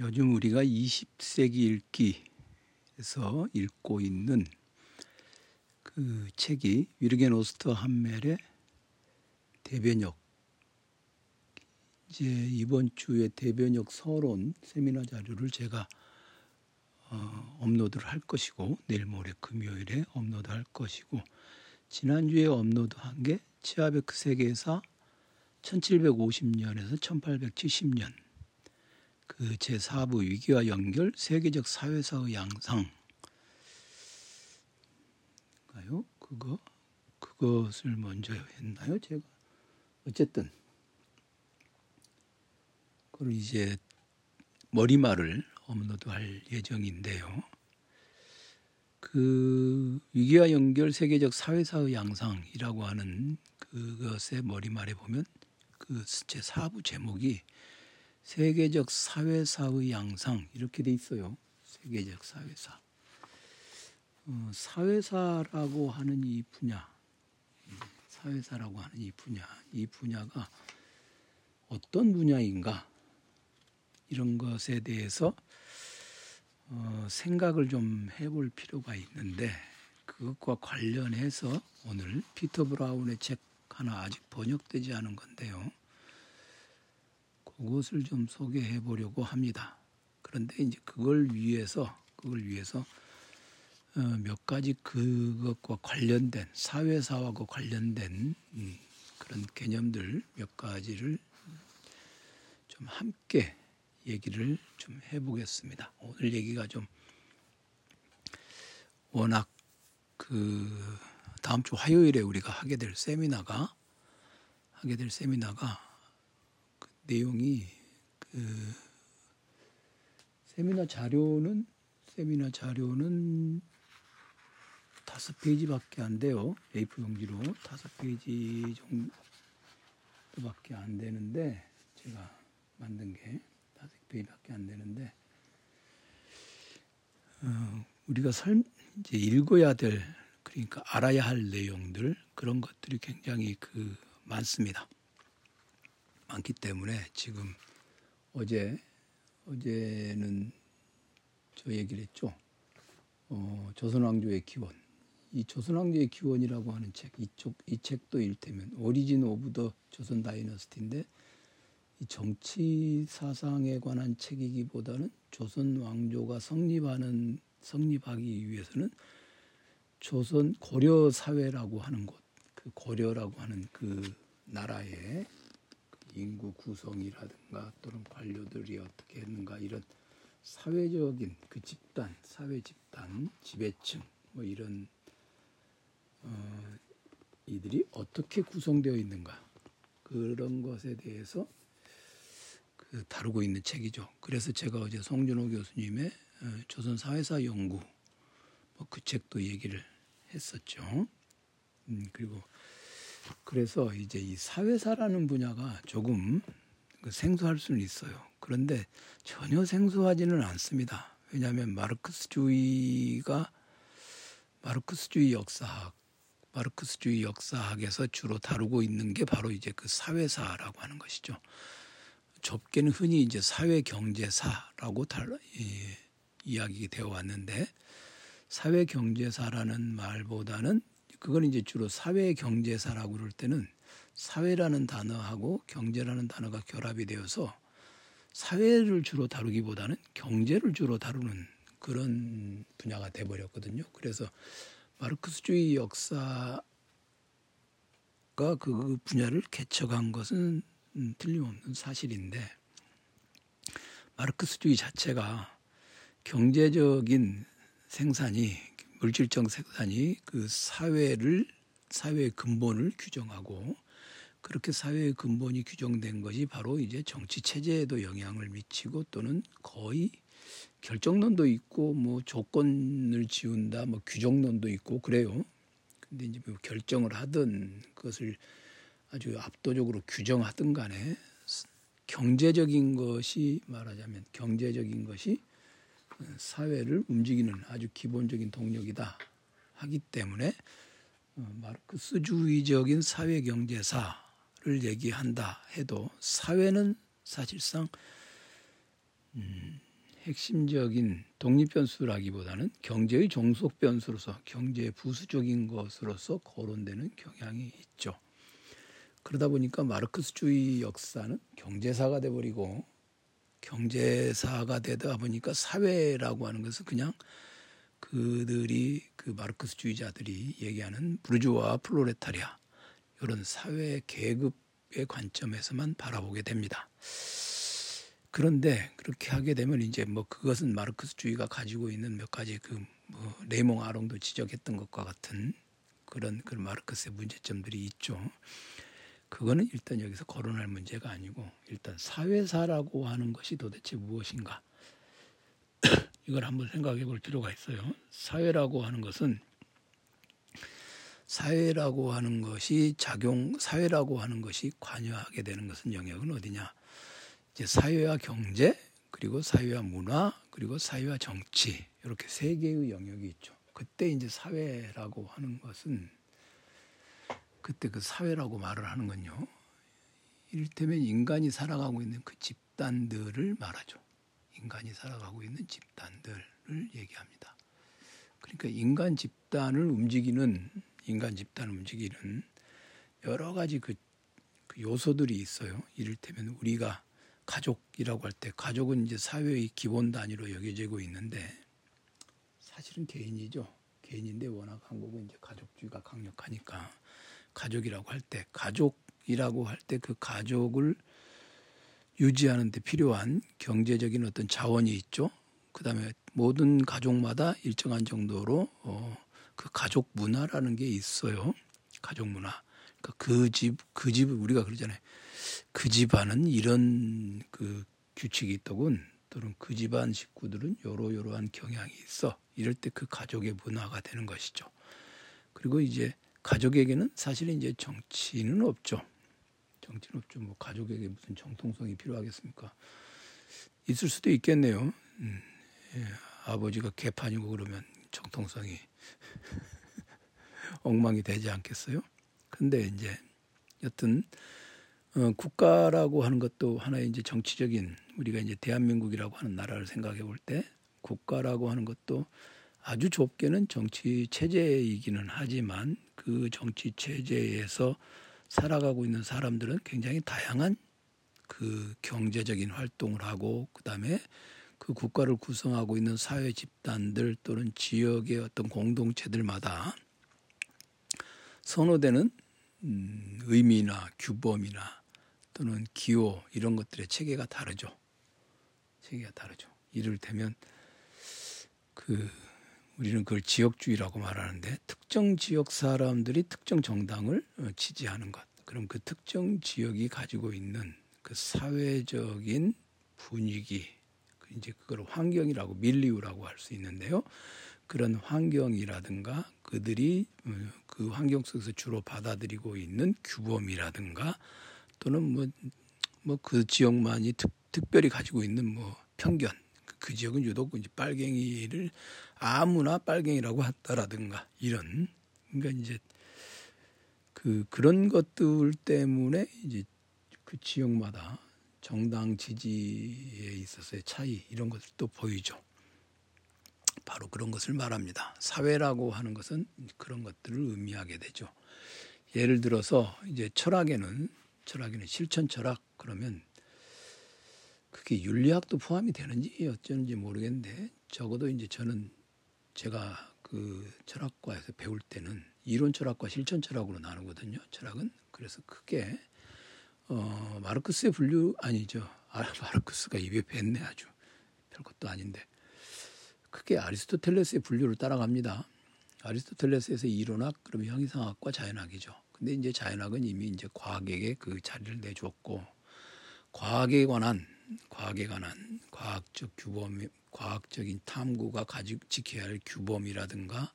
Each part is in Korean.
요즘 우리가 20세기 읽기에서 읽고 있는 그 책이 위르겐 오스터함멜의 대변혁 이제 이번 주에 대변혁 서론 세미나 자료를 제가 어, 업로드를 할 것이고 내일 모레 금요일에 업로드 할 것이고 지난주에 업로드한 게 C.H.베크 세계사 1750년에서 1870년 그 제4부 위기와 연결 세계적 사회사의 양상 가요? 그거 그것을 먼저 했나요? 제가 어쨌든 그걸 이제 머리말을 업로드할 예정인데요. 그 위기와 연결 세계적 사회사의 양상이라고 하는 그것의 머리말에 보면 그 제 4부 제목이 세계적 사회사의 양상 이렇게 돼 있어요. 세계적 사회사. 어, 사회사라고 하는 이 분야, 사회사라고 하는 이 분야, 이 분야가 어떤 분야인가 이런 것에 대해서 어, 생각을 좀 해볼 필요가 있는데 그것과 관련해서 오늘 피터 브라운의 책 하나 아직 번역되지 않은 건데요. 그것을 좀 소개해 보려고 합니다. 그런데 이제 그걸 위해서 그걸 위해서 어, 몇 가지 그것과 관련된 사회사와 관련된 음, 그런 개념들 몇 가지를 좀 함께 얘기를 좀 해보겠습니다. 오늘 얘기가 좀 워낙 그 다음 주 화요일에 우리가 하게 될 세미나가 하게 될 세미나가 내용이 그 세미나 자료는 세미나 자료는 다섯 페이지밖에 안 돼요. A4 용지로 다섯 페이지 정도밖에 안 되는데 제가 만든 게 다섯 페이지밖에 안 되는데 어, 우리가 설 이제 읽어야 될 그러니까 알아야 할 내용들 그런 것들이 굉장히 그 많습니다. 많기 때문에 지금 어제 어제는 저 얘기를 했죠. 어, 조선왕조의 기원. 이 조선왕조의 기원이라고 하는 책, 이쪽 이 책도 일테면 Origin of the 조선 Dynasty인데 이 정치 사상에 관한 책이기보다는 조선 왕조가 성립하는 성립하기 위해서는 조선 고려 사회라고 하는 곳, 그 고려라고 하는 그 나라의 인구 구성이라든가 또는 관료들이 어떻게 했는가 이런 사회적인 그 집단, 사회 집단, 지배층 뭐 이런 어, 이들이 어떻게 구성되어 있는가 그런 것에 대해서 그 다루고 있는 책이죠. 그래서 제가 어제 송준호 교수님의 어, 조선 사회사 연구 뭐 그 책도 얘기를 했었죠. 음, 그리고 그래서 이제 이 사회사라는 분야가 조금 그 생소할 수는 있어요. 그런데 전혀 생소하지는 않습니다. 왜냐하면 마르크스주의가 마르크스주의 역사학, 마르크스주의 역사학에서 주로 다루고 있는 게 바로 이제 그 사회사라고 하는 것이죠. 좁게는 흔히 이제 사회경제사라고 달, 예, 이야기 되어 왔는데 사회경제사라는 말보다는 그건 이제 주로 사회 경제사라고 그럴 때는 사회라는 단어하고 경제라는 단어가 결합이 되어서 사회를 주로 다루기보다는 경제를 주로 다루는 그런 분야가 돼 버렸거든요. 그래서 마르크스주의 역사가 그 분야를 개척한 것은 틀림없는 사실인데 마르크스주의 자체가 경제적인 생산이 물질적 생산이 그 사회를 사회의 근본을 규정하고 그렇게 사회의 근본이 규정된 것이 바로 이제 정치 체제에도 영향을 미치고 또는 거의 결정론도 있고 뭐 조건을 지운다 뭐 규정론도 있고 그래요. 근데 이제 뭐 결정을 하든 그것을 아주 압도적으로 규정하든 간에 경제적인 것이 말하자면 경제적인 것이 사회를 움직이는 아주 기본적인 동력이다 하기 때문에 어, 마르크스주의적인 사회 경제사를 얘기한다 해도 사회는 사실상 음, 핵심적인 독립 변수라기보다는 경제의 종속 변수로서 경제의 부수적인 것으로서 거론되는 경향이 있죠. 그러다 보니까 마르크스주의 역사는 경제사가 돼버리고 경제사가 되다 보니까 사회라고 하는 것은 그냥 그들이 그 마르크스주의자들이 얘기하는 부르주아 플로레타리아 이런 사회 계급의 관점에서만 바라보게 됩니다. 그런데 그렇게 하게 되면 이제 뭐 그것은 마르크스주의가 가지고 있는 몇 가지 그 뭐 레이몽 아롱도 지적했던 것과 같은 그런 그 마르크스의 문제점들이 있죠. 그거는 일단 여기서 거론할 문제가 아니고 일단 사회사라고 하는 것이 도대체 무엇인가 이걸 한번 생각해 볼 필요가 있어요. 사회라고 하는 것은 사회라고 하는 것이 작용 사회라고 하는 것이 관여하게 되는 것은 영역은 어디냐? 이제 사회와 경제 그리고 사회와 문화 그리고 사회와 정치 이렇게 세 개의 영역이 있죠. 그때 이제 사회라고 하는 것은 그때 그 사회라고 말을 하는 건요. 이를테면 인간이 살아가고 있는 그 집단들을 말하죠. 인간이 살아가고 있는 집단들을 얘기합니다. 그러니까 인간 집단을 움직이는 인간 집단을 움직이는 여러 가지 그, 그 요소들이 있어요. 이를테면 우리가 가족이라고 할 때 가족은 이제 사회의 기본 단위로 여겨지고 있는데 사실은 개인이죠. 개인인데 워낙 한국은 이제 가족주의가 강력하니까 가족이라고 할 때 가족이라고 할 때 그 가족을 유지하는 데 필요한 경제적인 어떤 자원이 있죠. 그다음에 모든 가족마다 일정한 정도로 어, 그 가족 문화라는 게 있어요. 가족 문화. 그러니까 그 집, 그 집을 우리가 그러잖아요. 그 집안은 이런 그 규칙이 있더군. 또는 그 집안 식구들은 요러요러한 경향이 있어. 이럴 때 그 가족의 문화가 되는 것이죠. 그리고 이제 가족에게는 사실 이제 정치는 없죠. 정치는 없죠. 뭐 가족에게 무슨 정통성이 필요하겠습니까? 있을 수도 있겠네요. 음, 예, 아버지가 개판이고 그러면 정통성이 엉망이 되지 않겠어요? 근데 이제 여튼 어, 국가라고 하는 것도 하나의 이제 정치적인 우리가 이제 대한민국이라고 하는 나라를 생각해 볼 때 국가라고 하는 것도 아주 좁게는 정치 체제이기는 하지만 그 정치 체제에서 살아가고 있는 사람들은 굉장히 다양한 그 경제적인 활동을 하고 그다음에 그 국가를 구성하고 있는 사회 집단들 또는 지역의 어떤 공동체들마다 선호되는 음, 의미나 규범이나 또는 기호 이런 것들의 체계가 다르죠. 체계가 다르죠. 이를테면 그 우리는 그걸 지역주의라고 말하는데 특정 지역 사람들이 특정 정당을 어, 지지하는 것. 그럼 그 특정 지역이 가지고 있는 그 사회적인 분위기, 이제 그걸 환경이라고 밀리우라고 할 수 있는데요. 그런 환경이라든가 그들이 어, 그 환경 속에서 주로 받아들이고 있는 규범이라든가 또는 뭐 뭐 그 지역만이 특, 특별히 가지고 있는 뭐 편견 그 지역은 유독 이제 빨갱이를 아무나 빨갱이라고 하더라든가 이런 그러니까 이제 그 그런 것들 때문에 이제 그 지역마다 정당 지지에 있어서의 차이 이런 또 보이죠. 바로 그런 것을 말합니다. 사회라고 하는 것은 그런 것들을 의미하게 되죠. 예를 들어서 이제 철학에는 철학에는 실천 철학 그러면 그게 윤리학도 포함이 되는지 어쩌는지 모르겠는데 적어도 이제 저는 제가 그 철학과에서 배울 때는 이론 철학과 실천 철학으로 나누거든요. 철학은 그래서 크게 어, 마르크스의 분류 아니죠. 아, 마르크스가 입에 뱉네 아주 별것도 아닌데 크게 아리스토텔레스의 분류를 따라갑니다. 아리스토텔레스에서 이론학 그럼 형이상학과 자연학이죠. 근데 이제 자연학은 이미 이제 과학에게 그 자리를 내주었고 과학에 관한 과학에 관한 과학적 규범, 과학적인 탐구가 가지고 지켜야 할 규범이라든가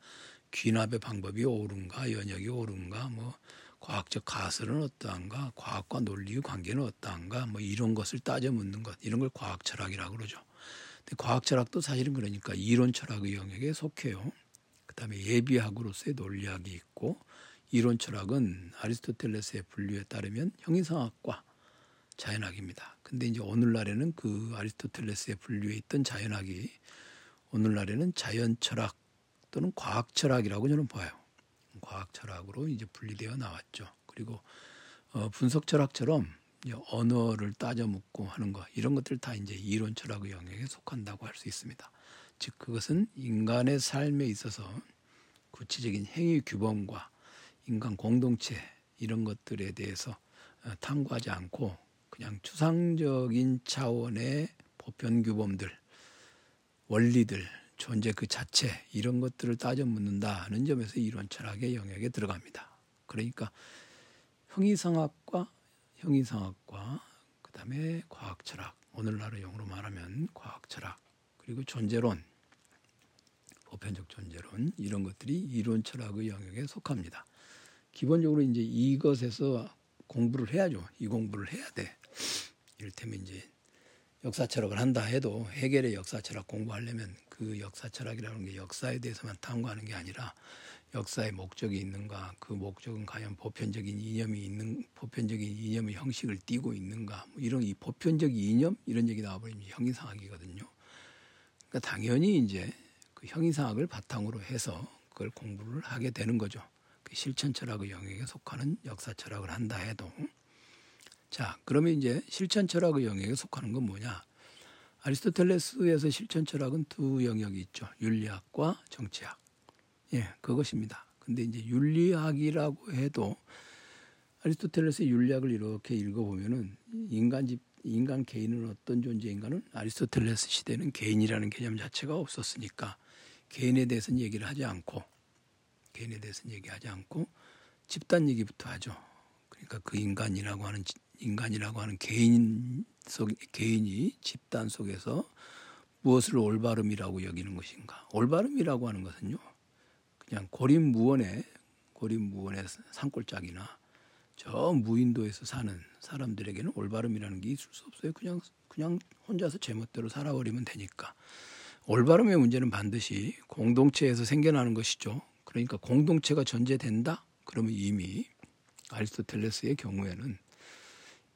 귀납의 방법이 옳은가, 연역이 옳은가, 뭐 과학적 가설은 어떠한가, 과학과 논리의 관계는 어떠한가, 뭐 이런 것을 따져 묻는 것, 이런 걸 과학 철학이라고 그러죠. 근데 과학 철학도 사실은 그러니까 이론 철학의 영역에 속해요. 그다음에 예비학으로서의 논리학이 있고 이론 철학은 아리스토텔레스의 분류에 따르면 형이상학과 자연학입니다. 근데 이제 오늘날에는 그 아리스토텔레스의 분류에 있던 자연학이 오늘날에는 자연 철학 또는 과학 철학이라고 저는 봐요. 과학 철학으로 이제 분리되어 나왔죠. 그리고 어, 분석 철학처럼 언어를 따져 묻고 하는 거 이런 것들 다 이제 이론 철학의 영역에 속한다고 할 수 있습니다. 즉 그것은 인간의 삶에 있어서 구체적인 행위 규범과 인간 공동체 이런 것들에 대해서 어, 탐구하지 않고 그냥 추상적인 차원의 보편 규범들, 원리들, 존재 그 자체 이런 것들을 따져 묻는다는 점에서 이론 철학의 영역에 들어갑니다. 그러니까 형이상학과 형이상학과 그다음에 과학 철학 오늘날의 용어로 말하면 과학 철학 그리고 존재론 보편적 존재론 이런 것들이 이론 철학의 영역에 속합니다. 기본적으로 이제 이것에서 공부를 해야죠. 이 공부를 해야 돼. 이를테면 이제 역사 철학을 한다 해도 해결의 역사 철학 공부하려면 그 역사 철학이라는 게 역사에 대해서만 탐구하는 게 아니라 역사의 목적이 있는가 그 목적은 과연 보편적인 이념이 있는 보편적인 이념의 형식을 띠고 있는가 뭐 이런 이 보편적 이념 이런 얘기 나와버리면 형이상학이거든요. 그러니까 당연히 이제 그 형이상학을 바탕으로 해서 그걸 공부를 하게 되는 거죠. 그 실천 철학의 영역에 속하는 역사 철학을 한다 해도 자 그러면 이제 실천 철학의 영역에 속하는 건 뭐냐? 아리스토텔레스에서 실천 철학은 두 영역이 있죠. 윤리학과 정치학. 예, 그것입니다. 근데 이제 윤리학이라고 해도 아리스토텔레스의 윤리학을 이렇게 읽어보면은 인간 집 인간 개인은 어떤 존재인가는 아리스토텔레스 시대는 개인이라는 개념 자체가 없었으니까 개인에 대해서는 얘기를 하지 않고 개인에 대해서는 얘기하지 않고 집단 얘기부터 하죠. 그러니까 그 인간이라고 하는 인간이라고 하는 개인 속 개인이 집단 속에서 무엇을 올바름이라고 여기는 것인가? 올바름이라고 하는 것은요. 그냥 고립무원의 고립무원의 산골짜기나 저 무인도에서 사는 사람들에게는 올바름이라는 게 있을 수 없어요. 그냥 그냥 혼자서 제멋대로 살아버리면 되니까. 올바름의 문제는 반드시 공동체에서 생겨나는 것이죠. 그러니까 공동체가 존재된다? 그러면 이미 아리스토텔레스의 경우에는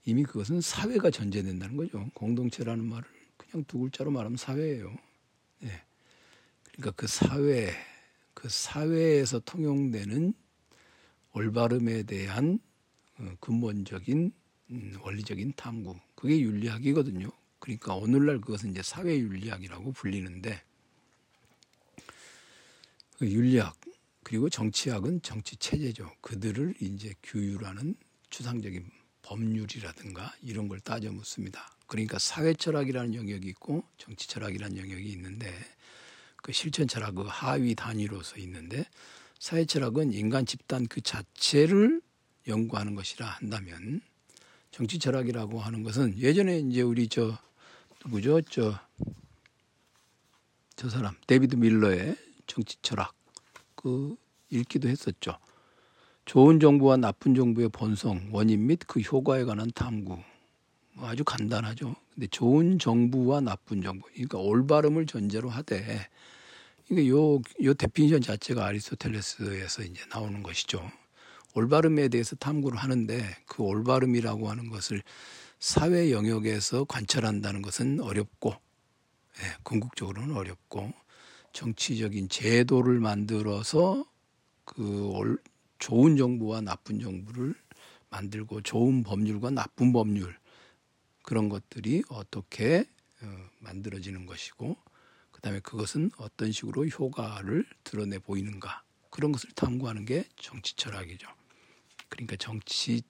이미 그것은 사회가 존재된다는 거죠. 공동체라는 말을 그냥 두 글자로 말하면 사회예요. 네. 그러니까 그 사회, 그 사회에서 통용되는 올바름에 대한 어, 근본적인 음, 원리적인 탐구, 그게 윤리학이거든요. 그러니까 오늘날 그것은 이제 사회 윤리학이라고 불리는데 그 윤리학 그리고 정치학은 정치 체제죠. 그들을 이제 규율하는 추상적인 법률이라든가 이런 걸 따져 묻습니다. 그러니까 사회 철학이라는 영역이 있고 정치 철학이라는 영역이 있는데 그 실천 철학 그 하위 단위로서 있는데 사회 철학은 인간 집단 그 자체를 연구하는 것이라 한다면 정치 철학이라고 하는 것은 예전에 이제 우리 저 누구죠? 저, 저 사람, 데비드 밀러의 정치 철학, 그, 읽기도 했었죠. 좋은 정부와 나쁜 정부의 본성, 원인 및 그 효과에 관한 탐구. 뭐 아주 간단하죠. 근데 좋은 정부와 나쁜 정부, 그러니까 올바름을 전제로 하되, 그러니까 요, 요 definition 자체가 아리스토텔레스에서 이제 나오는 것이죠. 올바름에 대해서 탐구를 하는데 그 올바름이라고 하는 것을 사회 영역에서 관찰한다는 것은 어렵고 예, 궁극적으로는 어렵고 정치적인 제도를 만들어서 그 좋은 정부와 나쁜 정부를 만들고 좋은 법률과 나쁜 법률 그런 것들이 어떻게 어, 만들어지는 것이고 그다음에 그것은 어떤 식으로 효과를 드러내 보이는가 그런 것을 탐구하는 게 정치 철학이죠. 그러니까 정치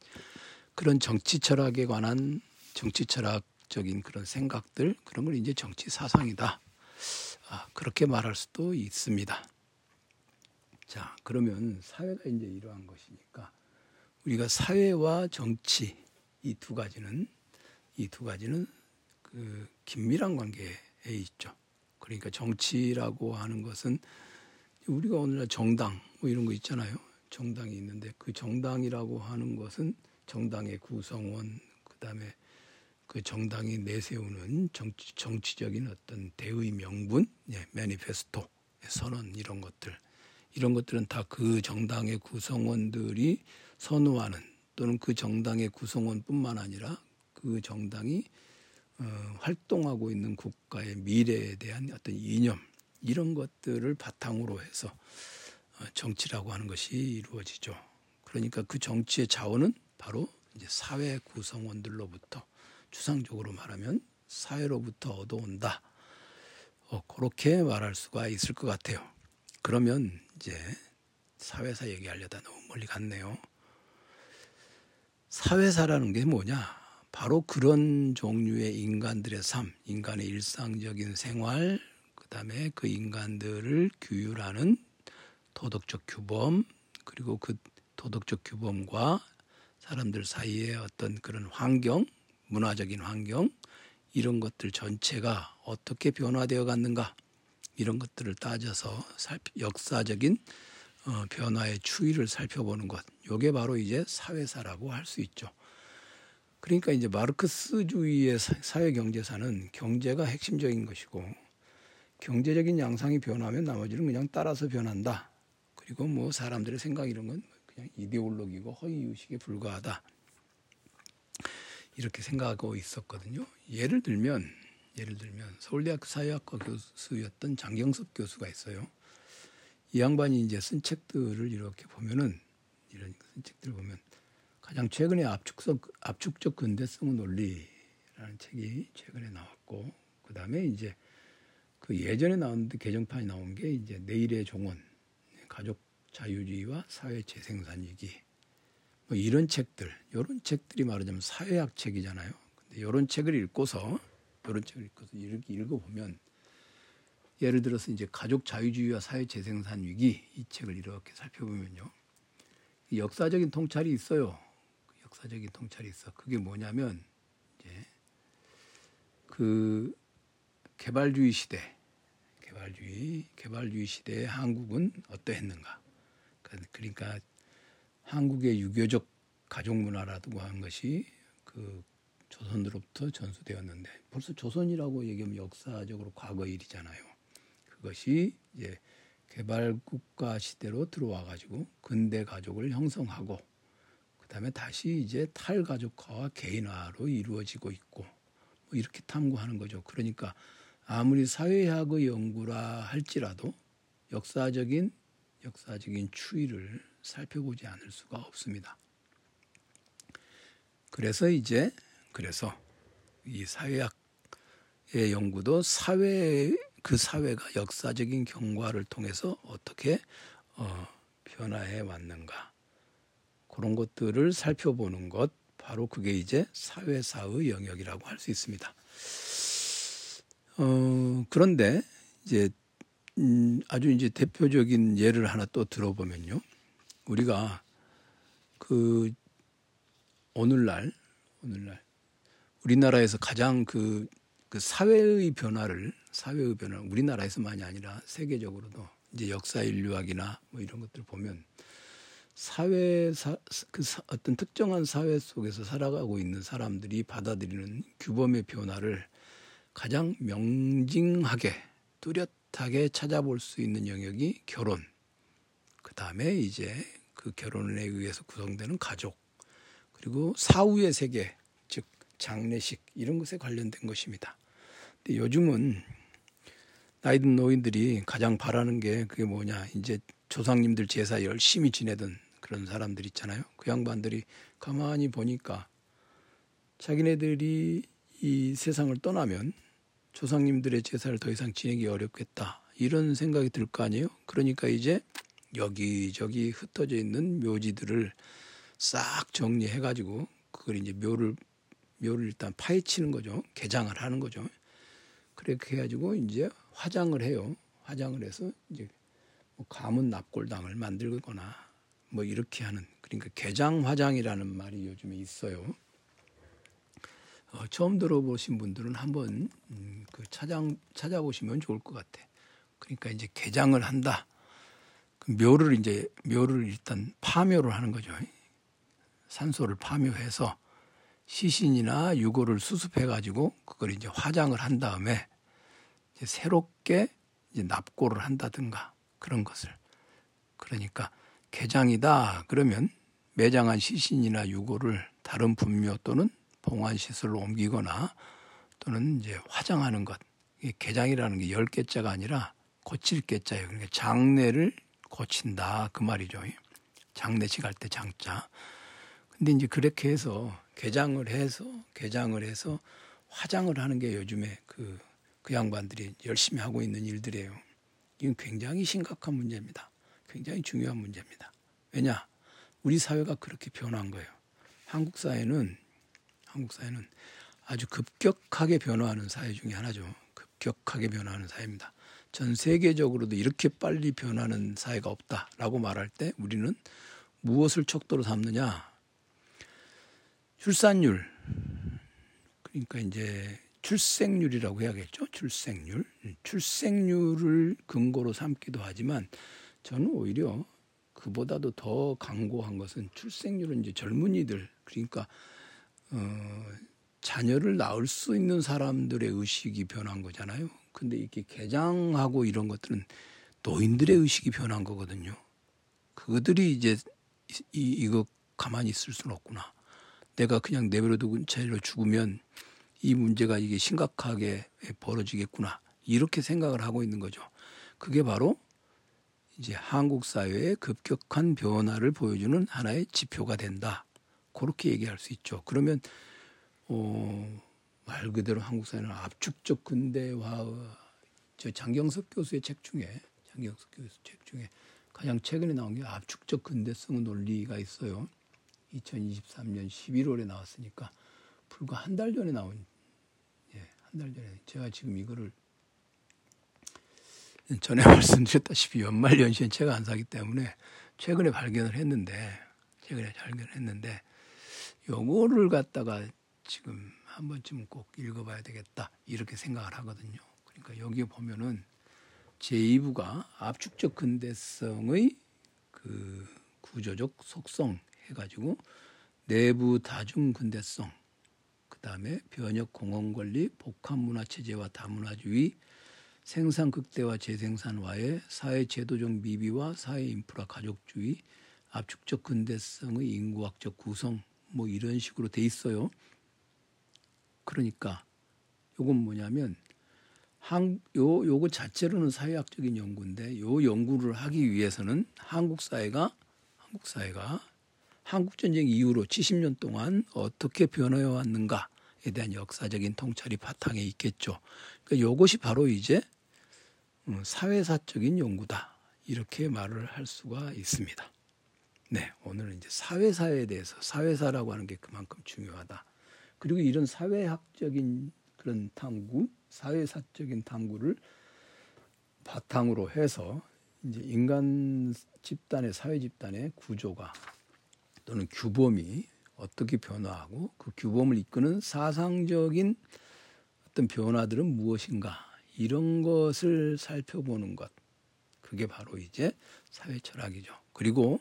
그런 정치 철학에 관한 정치 철학적인 그런 생각들 그런 걸 이제 정치 사상이다. 아, 그렇게 말할 수도 있습니다. 자, 그러면 사회가 이제 이러한 것이니까 우리가 사회와 정치 이 두 가지는 이 두 가지는 그 긴밀한 관계에 있죠. 그러니까 정치라고 하는 것은 우리가 오늘날 정당 뭐 이런 거 있잖아요. 정당이 있는데 그 정당이라고 하는 것은 정당의 구성원 그다음에 그 정당이 내세우는 정치, 정치적인 어떤 대의 명분, 예, 매니페스토, 선언 이런 것들 이런 것들은 다 그 정당의 구성원들이 선호하는 또는 그 정당의 구성원뿐만 아니라 그 정당이 어, 활동하고 있는 국가의 미래에 대한 어떤 이념 이런 것들을 바탕으로 해서 어, 정치라고 하는 것이 이루어지죠. 그러니까 그 정치의 자원은 바로 이제 사회 구성원들로부터 추상적으로 말하면 사회로부터 얻어온다. 어, 그렇게 말할 수가 있을 것 같아요. 그러면 이제 사회사 얘기하려다 너무 멀리 갔네요. 사회사라는 게 뭐냐? 바로 그런 종류의 인간들의 삶, 인간의 일상적인 생활, 그 다음에 그 인간들을 규율하는 도덕적 규범, 그리고 그 도덕적 규범과 사람들 사이의 어떤 그런 환경, 문화적인 환경, 이런 것들 전체가 어떻게 변화되어 갔는가, 이런 것들을 따져서 역사적인 어, 변화의 추이를 살펴보는 것. 요게 바로 이제 사회사라고 할 수 있죠. 그러니까 이제 마르크스주의의 사회 경제사는 경제가 핵심적인 것이고 경제적인 양상이 변하면 나머지는 그냥 따라서 변한다. 그리고 뭐 사람들의 생각 이런 건 그냥 이데올로기고 허위 의식에 불과하다. 이렇게 생각하고 있었거든요. 예를 들면 예를 들면 서울대학교 사회학과 교수였던 장경섭 교수가 있어요. 이 양반이 이제 쓴 책들을 이렇게 보면은 이런 쓴 책들을 보면 가장 최근에 압축적 압축적 근대성의 논리라는 책이 최근에 나왔고 그 다음에 이제 그 예전에 나왔는데 개정판이 나온 게 이제 내일의 종원 가족 자유주의와 사회 재생산 위기 뭐 이런 책들 이런 책들이 말하자면 사회학 책이잖아요. 근데 이런 책을 읽고서 이런 책을 읽고서 이렇게 읽어보면 예를 들어서 이제 가족 자유주의와 사회 재생산 위기 이 책을 이렇게 살펴보면요. 역사적인 통찰이 있어요. 역사적인 통찰이 있어. 그게 뭐냐면 이제 그 개발주의 시대, 개발주의, 개발주의 시대의 한국은 어떠했는가? 그러니까 한국의 유교적 가족 문화라고 하는 것이 그 조선으로부터 전수되었는데 벌써 조선이라고 얘기하면 역사적으로 과거 일이잖아요. 그것이 이제 개발 국가 시대로 들어와 가지고 근대 가족을 형성하고 그다음에 다시 이제 탈가족화와 개인화로 이루어지고 있고 뭐 이렇게 탐구하는 거죠. 그러니까 아무리 사회학의 연구라 할지라도 역사적인 역사적인 추이를 살펴보지 않을 수가 없습니다. 그래서 이제 그래서 이 사회학의 연구도 사회 그 사회가 역사적인 경과를 통해서 어떻게 어, 변화해 왔는가 그런 것들을 살펴보는 것 바로 그게 이제 사회사의 영역이라고 할 수 있습니다. 어, 그런데 이제 음, 아주 이제 대표적인 예를 하나 또 들어보면요. 우리가 그 오늘날 오늘날 우리나라에서 가장 그, 그 사회의 변화를 사회의 변화 우리나라에서만이 아니라 세계적으로도 이제 역사 인류학이나 뭐 이런 것들 보면 사회 사, 그 사, 어떤 특정한 사회 속에서 살아가고 있는 사람들이 받아들이는 규범의 변화를 가장 명징하게 뚜렷하게 찾아볼 수 있는 영역이 결혼. 그 다음에 이제 그 결혼에 의해서 구성되는 가족. 그리고 사후의 세계, 즉 장례식 이런 것에 관련된 것입니다. 근데 요즘은 나이든 노인들이 가장 바라는 게 그게 뭐냐 이제 조상님들 제사 열심히 지내던 그런 사람들 있잖아요. 그 양반들이 가만히 보니까 자기네들이 이 세상을 떠나면 조상님들의 제사를 더 이상 지내기 어렵겠다. 이런 생각이 들 거 아니에요? 그러니까 이제 여기저기 흩어져 있는 묘지들을 싹 정리해가지고 그걸 이제 묘를 묘를 일단 파헤치는 거죠. 개장을 하는 거죠. 그렇게 해가지고 이제 화장을 해요. 화장을 해서 이제 뭐 가문 납골당을 만들거나 뭐 이렇게 하는 그러니까 개장 화장이라는 말이 요즘에 있어요. 어, 처음 들어보신 분들은 한번 음, 그 찾아 찾아보시면 좋을 것 같아. 그러니까 이제 개장을 한다. 그 묘를 이제 묘를 일단 파묘를 하는 거죠. 산소를 파묘해서 시신이나 유골을 수습해 가지고 그걸 이제 화장을 한 다음에 이제 새롭게 이제 납고를 한다든가 그런 것을 그러니까 개장이다 그러면 매장한 시신이나 유골을 다른 분묘 또는 봉안 시설로 옮기거나 또는 이제 화장하는 것. 개장이라는 게 열 개자가 아니라 고칠 개자예요. 그러니까 장례를 고친다 그 말이죠. 장례식 할 때 장자. 근데 이제 그렇게 해서 개장을 해서 개장을 해서 화장을 하는 게 요즘에 그, 그 양반들이 열심히 하고 있는 일들이에요. 이건 굉장히 심각한 문제입니다. 굉장히 중요한 문제입니다. 왜냐? 우리 사회가 그렇게 변한 거예요. 한국 사회는 한국 사회는 아주 급격하게 변화하는 사회 중에 하나죠. 급격하게 변화하는 사회입니다. 전 세계적으로도 이렇게 빨리 변하는 사회가 없다라고 말할 때 우리는 무엇을 척도로 삼느냐? 출산율. 그러니까 이제 출생률이라고 해야겠죠. 출생률. 출생률을 근거로 삼기도 하지만 저는 오히려 그보다도 더 강고한 것은 출생률은 이제 젊은이들 그러니까 어 자녀를 낳을 수 있는 사람들의 의식이 변한 거잖아요. 근데 이렇게 개장하고 이런 것들은 노인들의 의식이 변한 거거든요. 그들이 이제 이, 이거 가만히 있을 수는 없구나. 내가 그냥 내버려두고 채로 죽으면 이 문제가 이게 심각하게 벌어지겠구나. 이렇게 생각을 하고 있는 거죠. 그게 바로 이제 한국 사회의 급격한 변화를 보여주는 하나의 지표가 된다. 그렇게 얘기할 수 있죠. 그러면 어, 말 그대로 한국 사회는 압축적 근대화 저 장경석 교수의 책 중에 장경석 교수 책 중에 가장 최근에 나온 게 압축적 근대성 논리가 있어요. 2023년 11월에 나왔으니까 불과 한 달 전에 나온 예, 한 달 전에 제가 지금 이거를 전에 말씀드렸다시피 연말 연시엔 책안 사기 때문에 최근에 발견을 했는데 최근에 발견을 했는데 요거를 갖다가 지금 한 번쯤 꼭 읽어봐야 되겠다 이렇게 생각을 하거든요. 그러니까 여기에 보면은 제2부가 압축적 근대성의 그 구조적 속성 해가지고 내부 다중 근대성, 그 다음에 변혁 공원 권리, 복합 문화 체제와 다문화주의, 생산 극대화 재생산화의 사회 제도적 미비와 사회 인프라 가족주의, 압축적 근대성의 인구학적 구성 뭐 이런 식으로 돼 있어요. 그러니까 요건 뭐냐면 한, 요, 요거 자체로는 사회학적인 연구인데 요 연구를 하기 위해서는 한국 사회가 한국 사회가 한국 전쟁 이후로 70년 동안 어떻게 변화해 왔는가에 대한 역사적인 통찰이 바탕에 있겠죠. 그러니까 요것이 바로 이제 음, 사회사적인 연구다. 이렇게 말을 할 수가 있습니다. 네, 오늘은 이제 사회사에 대해서 사회사라고 하는 게 그만큼 중요하다. 그리고 이런 사회학적인 그런 탐구, 사회사적인 탐구를 바탕으로 해서 이제 인간 집단의 사회 집단의 구조가 또는 규범이 어떻게 변화하고 그 규범을 이끄는 사상적인 어떤 변화들은 무엇인가 이런 것을 살펴보는 것 그게 바로 이제 사회 철학이죠. 그리고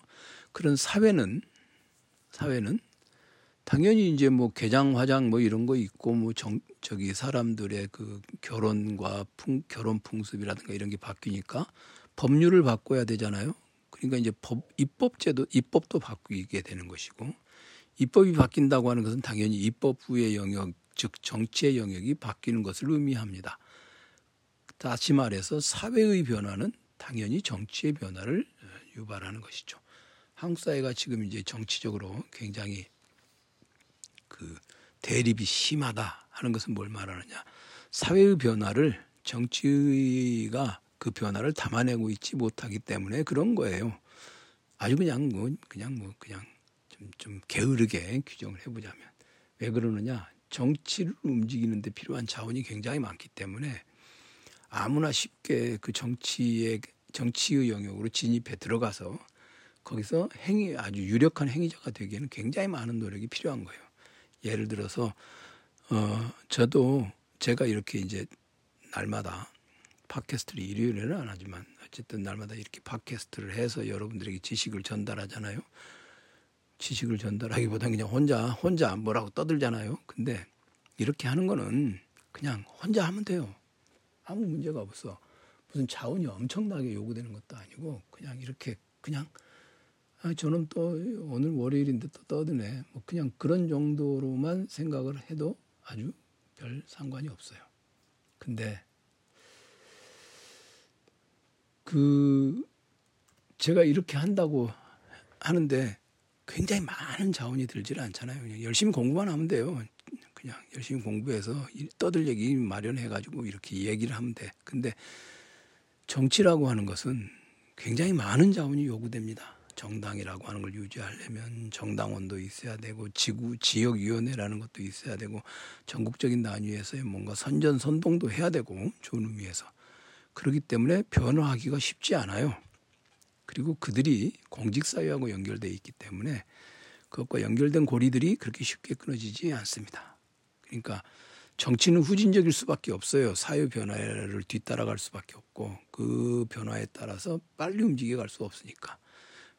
그런 사회는 사회는 당연히 이제 뭐 개장 화장 뭐 이런 거 있고 뭐 정, 저기 사람들의 그 결혼과 풍, 결혼 풍습이라든가 이런 게 바뀌니까 법률을 바꿔야 되잖아요. 그러니까 이제 법 입법제도 입법도 바뀌게 되는 것이고 입법이 바뀐다고 하는 것은 당연히 입법부의 영역 즉 정치의 영역이 바뀌는 것을 의미합니다. 다시 말해서 사회의 변화는 당연히 정치의 변화를 유발하는 것이죠. 한국 사회가 지금 이제 정치적으로 굉장히 그 대립이 심하다 하는 것은 뭘 말하느냐. 사회의 변화를 정치가 그 변화를 담아내고 있지 못하기 때문에 그런 거예요. 아주 그냥 뭐 그냥 뭐 그냥 좀, 좀 게으르게 규정을 해보자면 왜 그러느냐 정치를 움직이는데 필요한 자원이 굉장히 많기 때문에 아무나 쉽게 그 정치의 정치의 영역으로 진입해 들어가서 거기서 행위 아주 유력한 행위자가 되기에는 굉장히 많은 노력이 필요한 거예요. 예를 들어서 어 저도 제가 이렇게 이제 날마다 팟캐스트를 일요일에는 안 하지만 어쨌든 날마다 이렇게 팟캐스트를 해서 여러분들에게 지식을 전달하잖아요. 지식을 전달하기보다 그냥 혼자 혼자 뭐라고 떠들잖아요. 근데 이렇게 하는 거는 그냥 혼자 하면 돼요. 아무 문제가 없어. 무슨 자원이 엄청나게 요구되는 것도 아니고 그냥 이렇게 그냥 아, 저는 또 오늘 월요일인데 또 떠드네. 뭐 그냥 그런 정도로만 생각을 해도 아주 별 상관이 없어요. 근데 그 제가 이렇게 한다고 하는데 굉장히 많은 자원이 들지를 않잖아요. 그냥 열심히 공부만 하면 돼요. 그냥 열심히 공부해서 떠들 얘기 마련해 가지고 이렇게 얘기를 하면 돼. 근데 정치라고 하는 것은 굉장히 많은 자원이 요구됩니다. 정당이라고 하는 걸 유지하려면 정당원도 있어야 되고 지구 지역 위원회라는 것도 있어야 되고 전국적인 단위에서의 뭔가 선전 선동도 해야 되고 좋은 의미에서 그렇기 때문에 변화하기가 쉽지 않아요. 그리고 그들이 공직사회하고 연결돼 있기 때문에 그것과 연결된 고리들이 그렇게 쉽게 끊어지지 않습니다. 그러니까 정치는 후진적일 수밖에 없어요. 사회 변화를 뒤따라갈 수밖에 없고 그 변화에 따라서 빨리 움직여 갈 수 없으니까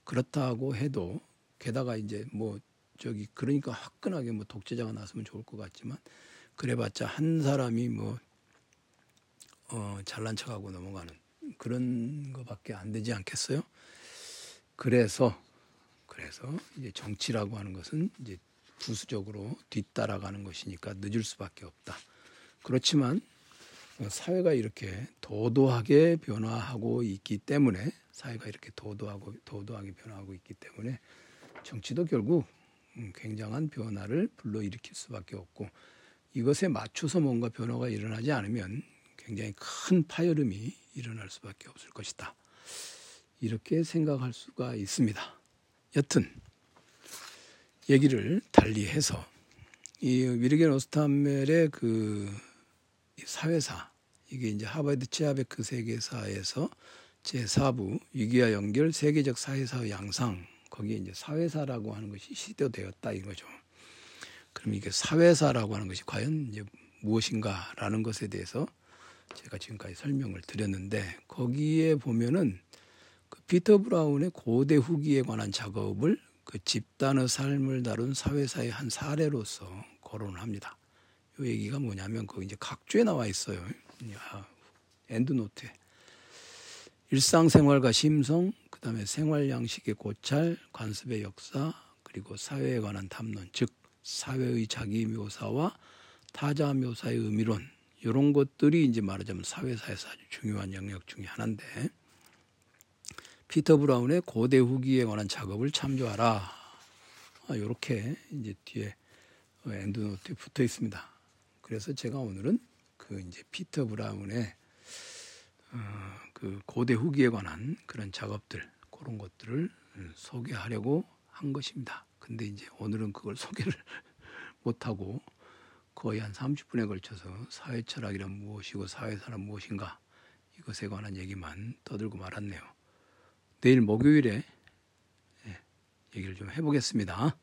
그렇다고 해도 게다가 이제 뭐 저기 그러니까 화끈하게 뭐 독재자가 나서면 좋을 것 같지만 그래봤자 한 사람이 뭐 어, 잘난 척하고 넘어가는 그런 거밖에 안 되지 않겠어요? 그래서 그래서 이제 정치라고 하는 것은 이제 부수적으로 뒤따라가는 것이니까 늦을 수밖에 없다. 그렇지만 사회가 이렇게 도도하게 변화하고 있기 때문에 사회가 이렇게 도도하고 도도하게 변화하고 있기 때문에 정치도 결국 음, 굉장한 변화를 불러일으킬 수밖에 없고 이것에 맞춰서 뭔가 변화가 일어나지 않으면 굉장히 큰 파열음이 일어날 수밖에 없을 것이다. 이렇게 생각할 수가 있습니다. 여튼 얘기를 달리해서 이 위르겐 오스탄멜의 그 사회사 이게 이제 하버드 치아베크 세계사에서 제4부 위기와 연결 세계적 사회사의 양상 거기에 이제 사회사라고 하는 것이 시도되었다 이거죠. 그럼 이게 사회사라고 하는 것이 과연 이제 무엇인가라는 것에 대해서 제가 지금까지 설명을 드렸는데 거기에 보면은 그 피터 브라운의 고대 후기에 관한 작업을 그 집단의 삶을 다룬 사회사의 한 사례로서 거론을 합니다. 이 얘기가 뭐냐면 그 이제 각주에 나와 있어요. endnote에 일상생활과 심성, 그다음에 생활 양식의 고찰, 관습의 역사, 그리고 사회에 관한 담론, 즉 사회의 자기 묘사와 타자 묘사의 의미론 이런 것들이 이제 말하자면 사회사에서 아주 중요한 영역 중의 하나인데 피터 브라운의 고대 후기에 관한 작업을 참조하라. 이렇게 아, 이제 뒤에 endnote에 붙어 있습니다. 그래서 제가 오늘은 그 이제 피터 브라운의 어, 그 고대 후기에 관한 그런 작업들 그런 것들을 소개하려고 한 것입니다. 근데 이제 오늘은 그걸 소개를 못 하고 거의 한 30분에 걸쳐서 사회 철학이란 무엇이고 사회사란 무엇인가 이것에 관한 얘기만 떠들고 말았네요. 내일 목요일에 예, 얘기를 좀 해보겠습니다.